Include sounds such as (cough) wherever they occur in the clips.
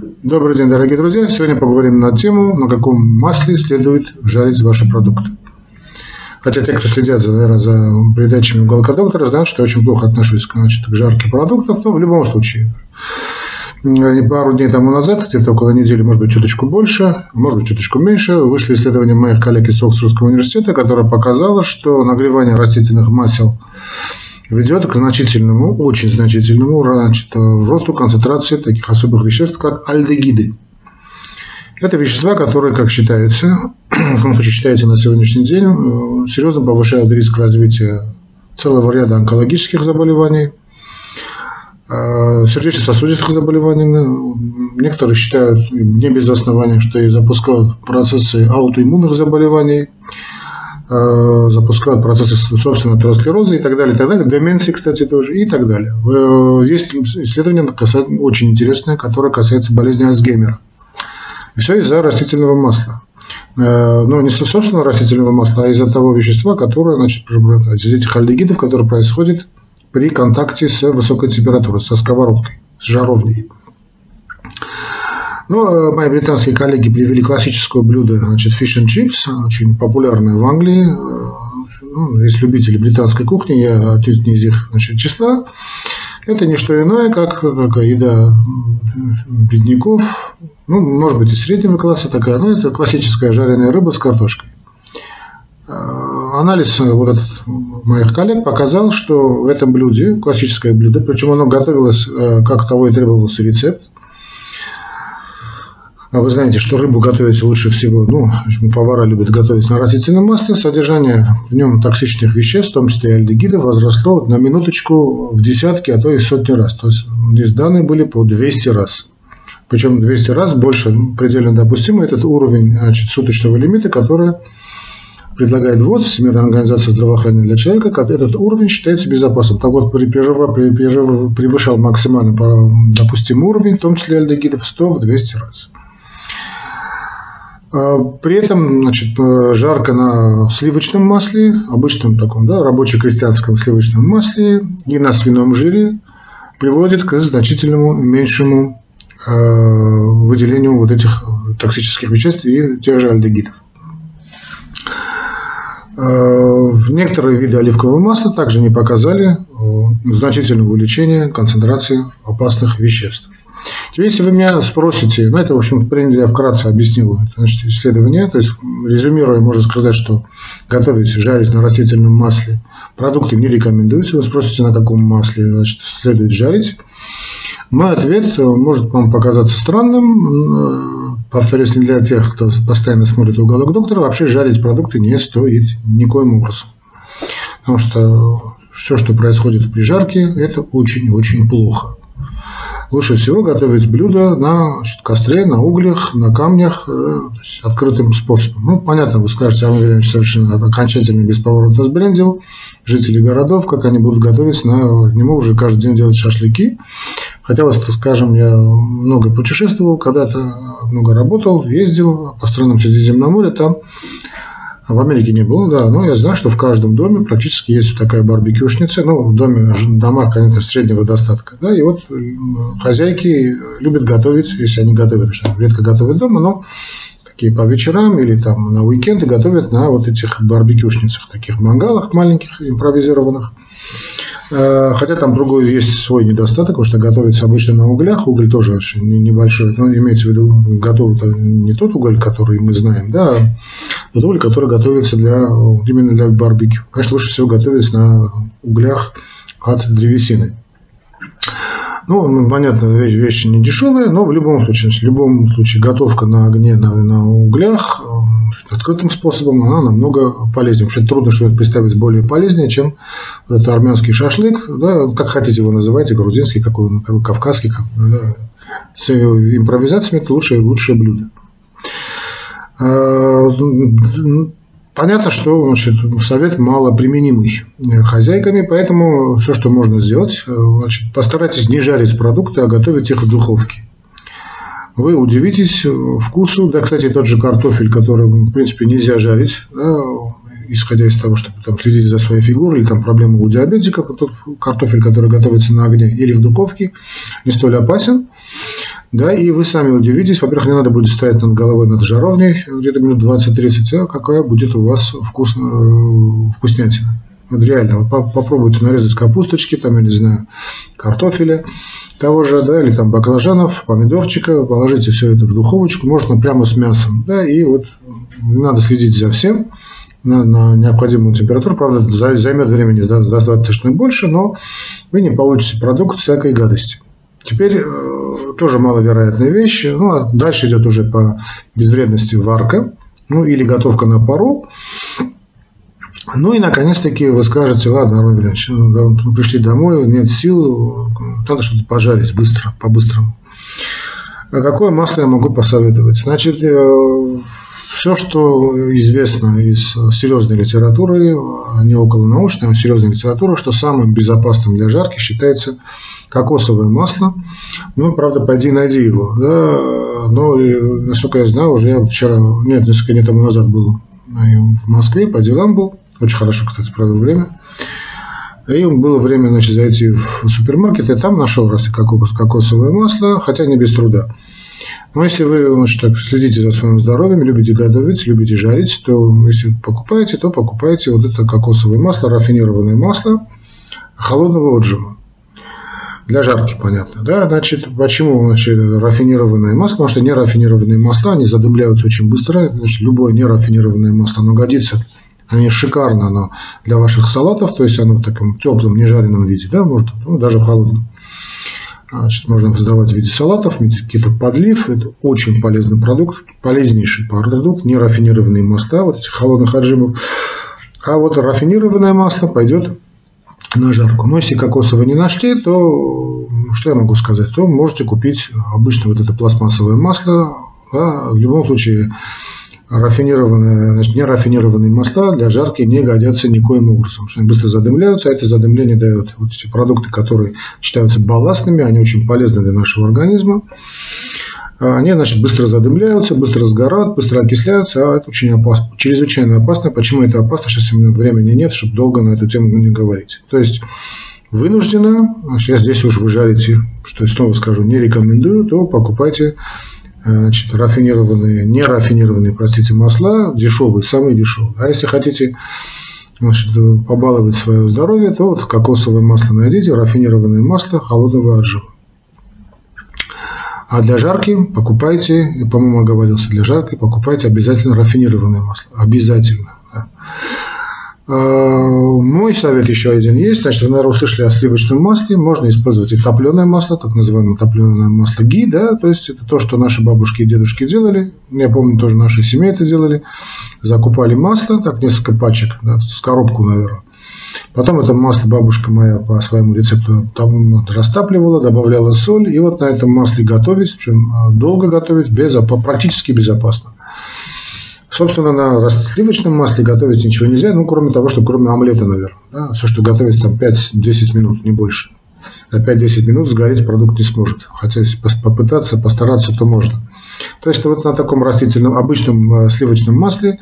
Добрый день, дорогие друзья. Сегодня поговорим на тему, на каком масле следует жарить ваши продукты. Хотя те, кто следят, за, наверное, за передачами уголка доктора, знают, что я очень плохо отношусь значит, к жарке продуктов, но в любом случае. Пару дней тому назад, где-то около недели, может быть, чуточку больше, может быть, чуточку меньше, вышли исследования моих коллег из Оксфордского университета, которое показало, что нагревание растительных масел ведет к значительному, очень значительному значит, росту концентрации таких особых веществ, как альдегиды. Это вещества, которые, как считается, (clears throat) в том случае считается на сегодняшний день, э, серьезно повышают риск развития целого ряда онкологических заболеваний, э, сердечно-сосудистых заболеваний. Некоторые считают не без основания, что и запускают процессы аутоиммунных заболеваний, запускают процессы, собственно, атеросклероза и так далее, и так далее. Деменции, кстати, тоже и так далее. Э, есть исследование очень интересное, которое касается болезни Альцгеймера. Все из-за растительного масла. Э, но не собственно растительного масла, а из-за того вещества, которое, значит, из этих альдегидов, которые происходят при контакте с высокой температурой, со сковородкой, с жаровней. Ну, мои британские коллеги привели классическое блюдо, значит, fish and chips, очень популярное в Англии. Ну, есть любители британской кухни, я отнюдь не из их значит, числа. Это не что иное, как такая еда бедняков, ну, может быть, и среднего класса такая, но это классическая жареная рыба с картошкой. А, анализ вот этот моих коллег показал, что в этом блюде, классическое блюдо, причем оно готовилось, э, как того и требовался рецепт, а вы знаете, что рыбу готовить лучше всего, ну, повара любят готовить на растительном масле. Содержание в нем токсичных веществ, в том числе и альдегидов, возросло на минуточку в десятки, а то и сотни раз. То есть здесь данные были по 200 раз. Причем 200 раз больше предельно допустимый этот уровень значит, суточного лимита, который предлагает ВОЗ, Всемирная организация здравоохранения для человека, этот уровень считается безопасным. Так вот, превышал максимально допустимый уровень, в том числе альдегидов, 100 в 200 раз. А, при этом значит, э, жарко на сливочном масле, обычном таком, да, рабоче-крестьянском сливочном масле и на свином жире приводит к значительному меньшему э, выделению вот этих токсических веществ и тех же альдегидов. Э, некоторые виды оливкового масла также не показали значительного увеличения концентрации опасных веществ. Теперь, если вы меня спросите, ну это, в общем, я вкратце объяснил значит, исследование, то есть, резюмируя, можно сказать, что готовить, жарить на растительном масле продукты не рекомендуется. Вы спросите, на каком масле значит, следует жарить. Мой ответ может вам показаться странным, повторюсь, не для тех, кто постоянно смотрит уголок доктора, вообще жарить продукты не стоит никоим образом. Потому что все, что происходит при жарке, это очень-очень плохо. Лучше всего готовить блюдо на значит, костре, на углях, на камнях, э, открытым способом. Ну, понятно, вы скажете, а мы совершенно окончательно без поворота сбрендил. Жители городов, как они будут готовить, на, не могут уже каждый день делать шашлыки. Хотя, вот, скажем, я много путешествовал, когда-то много работал, ездил по странам Средиземноморья, там а в Америке не было, да, но я знаю, что в каждом доме практически есть такая барбекюшница, ну, в доме, домах, конечно, среднего достатка, да, и вот хозяйки любят готовить, если они готовят, что редко готовят дома, но такие по вечерам или там на уикенды готовят на вот этих барбекюшницах, таких мангалах маленьких, импровизированных. Э, хотя там другой есть свой недостаток, потому что готовится обычно на углях, уголь тоже очень небольшой, но имеется в виду готовый не тот уголь, который мы знаем, да, тот уголь, который готовится для, именно для барбекю. Конечно, лучше всего готовить на углях от древесины. Ну, понятно, вещь, вещь не дешевая, но в любом случае, в любом случае готовка на огне, на, на углях, открытым способом, она намного полезнее. Потому что трудно что-то представить более полезнее, чем это армянский шашлык, да, как хотите его называйте, грузинский, какой, какой кавказский, как, да, с импровизациями это лучшее, лучшее блюдо. А, понятно, что значит, совет мало применимый хозяйками, поэтому все, что можно сделать, значит, постарайтесь не жарить продукты, а готовить их в духовке вы удивитесь вкусу. Да, кстати, тот же картофель, который, в принципе, нельзя жарить, да, исходя из того, чтобы там, следить за своей фигурой, или там проблемы у диабетиков, тот картофель, который готовится на огне или в духовке, не столь опасен. Да, и вы сами удивитесь, во-первых, не надо будет стоять над головой над жаровней. Где-то минут 20-30, а какая будет у вас вкус, э, вкуснятина. Вот реально, вот попробуйте нарезать капусточки, там, я не знаю, картофеля того же, да, или там баклажанов, помидорчика, положите все это в духовочку, можно прямо с мясом, да, и вот надо следить за всем. На, на необходимую температуру, правда, займет времени да, достаточно больше, но вы не получите продукт всякой гадости. Теперь э, тоже маловероятная вещь. Ну, а дальше идет уже по безвредности варка, ну или готовка на пару. Ну и наконец-таки вы скажете, ладно, Армен Вильевич, ну, пришли домой, нет сил, надо что-то пожарить быстро, по-быстрому. А какое масло я могу посоветовать? Значит, э, все, что известно из серьезной литературы, не около научной, а серьезной литературы, что самым безопасным для жарки считается кокосовое масло. Ну, правда, пойди найди его. Да, но, насколько я знаю, уже я вчера, нет, несколько дней тому назад был в Москве, по делам был. Очень хорошо, кстати, провел время. И было время значит, зайти в супермаркет, и там нашел раз кокос, кокосовое масло, хотя не без труда. Но если вы значит, так, следите за своим здоровьем, любите готовить, любите жарить, то если покупаете, то покупайте вот это кокосовое масло, рафинированное масло холодного отжима. Для жарки, понятно. Да? Значит, почему значит, рафинированное масло? Потому что нерафинированные масла, они задымляются очень быстро. Значит, любое нерафинированное масло, оно годится они шикарно оно для ваших салатов, то есть оно в таком теплом, нежаренном виде, да, может, ну, даже в холодном. Значит, можно создавать в виде салатов, какие-то подлив. Это очень полезный продукт, полезнейший продукт, не рафинированные масла, вот этих холодных отжимов. А вот рафинированное масло пойдет на жарку. Но если кокосовое не нашли, то что я могу сказать? То можете купить обычно вот это пластмассовое масло. Да, в любом случае рафинированные, значит, нерафинированные масла для жарки не годятся никоим образом, потому что они быстро задымляются, а это задымление дает вот эти продукты, которые считаются балластными, они очень полезны для нашего организма. Они, значит, быстро задымляются, быстро сгорают, быстро окисляются, а это очень опасно, чрезвычайно опасно. Почему это опасно? Сейчас времени нет, чтобы долго на эту тему не говорить. То есть, вынужденно, если здесь уж вы жарите, что я снова скажу, не рекомендую, то покупайте значит, рафинированные, не рафинированные, простите, масла, дешевые, самые дешевые. А если хотите значит, побаловать свое здоровье, то вот кокосовое масло найдите, рафинированное масло холодного отжима. А для жарки покупайте, по-моему, оговорился, для жарки покупайте обязательно рафинированное масло. Обязательно. Да. Мой совет еще один есть. Значит, вы, наверное, услышали о сливочном масле. Можно использовать и топленое масло, так называемое топленое масло ги, да, то есть это то, что наши бабушки и дедушки делали. Я помню, тоже наши семьи это делали. Закупали масло, так несколько пачек, да, с коробку, наверное. Потом это масло бабушка моя по своему рецепту там растапливала, добавляла соль. И вот на этом масле готовить, причем а, долго готовить, без, практически безопасно. Собственно, на сливочном масле готовить ничего нельзя, ну, кроме того, что кроме омлета, наверное. Да, все, что готовится там 5-10 минут, не больше. За 5-10 минут сгореть продукт не сможет. Хотя если попытаться, постараться, то можно. То есть вот на таком растительном, обычном э, сливочном масле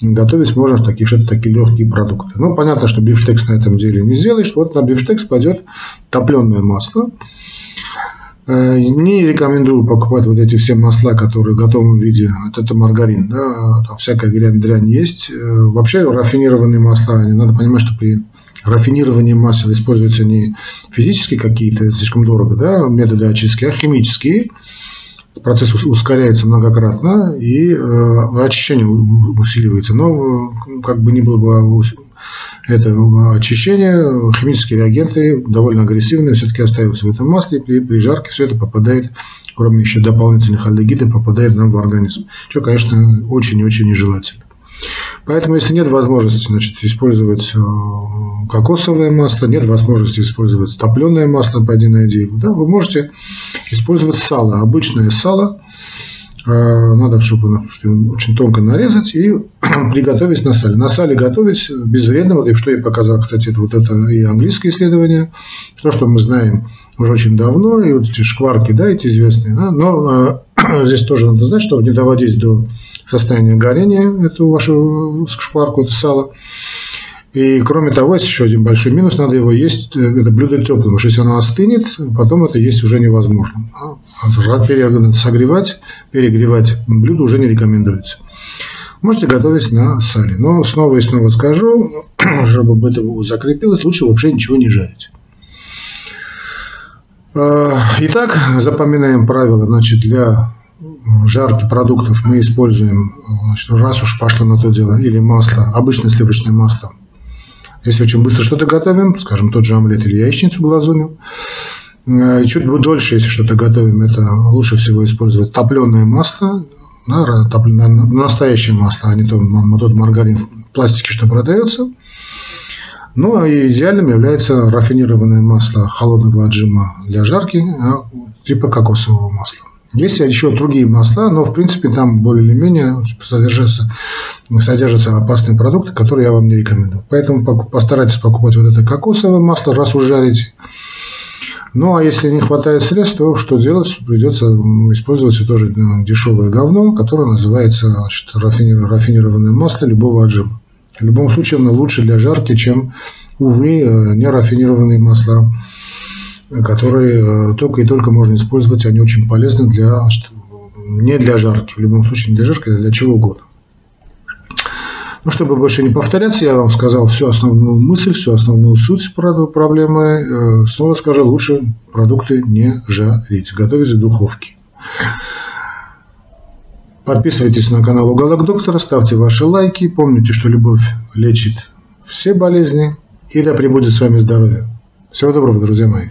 готовить можно такие, что-то такие легкие продукты. Ну, понятно, что бифштекс на этом деле не сделаешь. Вот на бифштекс пойдет топленое масло. Э, не рекомендую покупать вот эти все масла, которые в готовом виде. Вот это маргарин, да, там всякая дрянь, дрянь есть. Э, вообще рафинированные масла, надо понимать, что при рафинировании масел используются не физические какие-то, слишком дорого, да, методы очистки, а химические. Процесс ускоряется многократно и э, очищение усиливается. Но как бы ни было бы это очищение, химические реагенты довольно агрессивные, все-таки остаются в этом масле, при, при жарке все это попадает, кроме еще дополнительных альдегидов, попадает нам в организм, что, конечно, очень-очень нежелательно. Поэтому, если нет возможности значит, использовать э, кокосовое масло, нет возможности использовать топленое масло, найди его, да, вы можете использовать сало, обычное сало, надо, чтобы очень тонко нарезать и (clears throat) приготовить на сале. На сале готовить безвредно, вот и что я показал, кстати, это вот это и английское исследование, то, что мы знаем уже очень давно, и вот эти шкварки, да, эти известные, да, но а, (clears throat) здесь тоже надо знать, чтобы не доводить до состояния горения эту вашу шкварку, это сало, И кроме того, есть еще один большой минус, надо его есть, э, это блюдо теплым, потому что если оно остынет, потом это есть уже невозможно. А согревать, перегревать блюдо уже не рекомендуется. Можете готовить на сале. Но снова и снова скажу, (clears throat) чтобы это закрепилось, лучше вообще ничего не жарить. А, итак, запоминаем правила. Значит, для жарки продуктов мы используем, значит, раз уж пошло на то дело, или масло, обычное сливочное масло. Если очень быстро что-то готовим, скажем, тот же омлет или яичницу глазунью, и чуть дольше, если что-то готовим, это лучше всего использовать топленое масло, да, топленое, настоящее масло, а не то, тот маргарин в пластике, что продается. Ну, а идеальным является рафинированное масло холодного отжима для жарки, а, типа кокосового масла. Есть еще другие масла, но в принципе там более или менее содержатся, содержатся опасные продукты, которые я вам не рекомендую. Поэтому постарайтесь покупать вот это кокосовое масло, раз уж жарите. Ну а если не хватает средств, то что делать? Придется использовать тоже дешевое говно, которое называется значит, рафинированное масло любого отжима. В любом случае оно лучше для жарки, чем, увы, э, нерафинированные масла, которые э, только и только можно использовать. Они очень полезны для, не для жарки, в любом случае не для жарки, а для чего угодно. Ну, чтобы больше не повторяться, я вам сказал всю основную мысль, всю основную суть проблемы. Э, снова скажу, лучше продукты не жарить, готовить в духовке. Подписывайтесь на канал Уголок Доктора, ставьте ваши лайки. Помните, что любовь лечит все болезни. И да пребудет с вами здоровье. Всего доброго, друзья мои.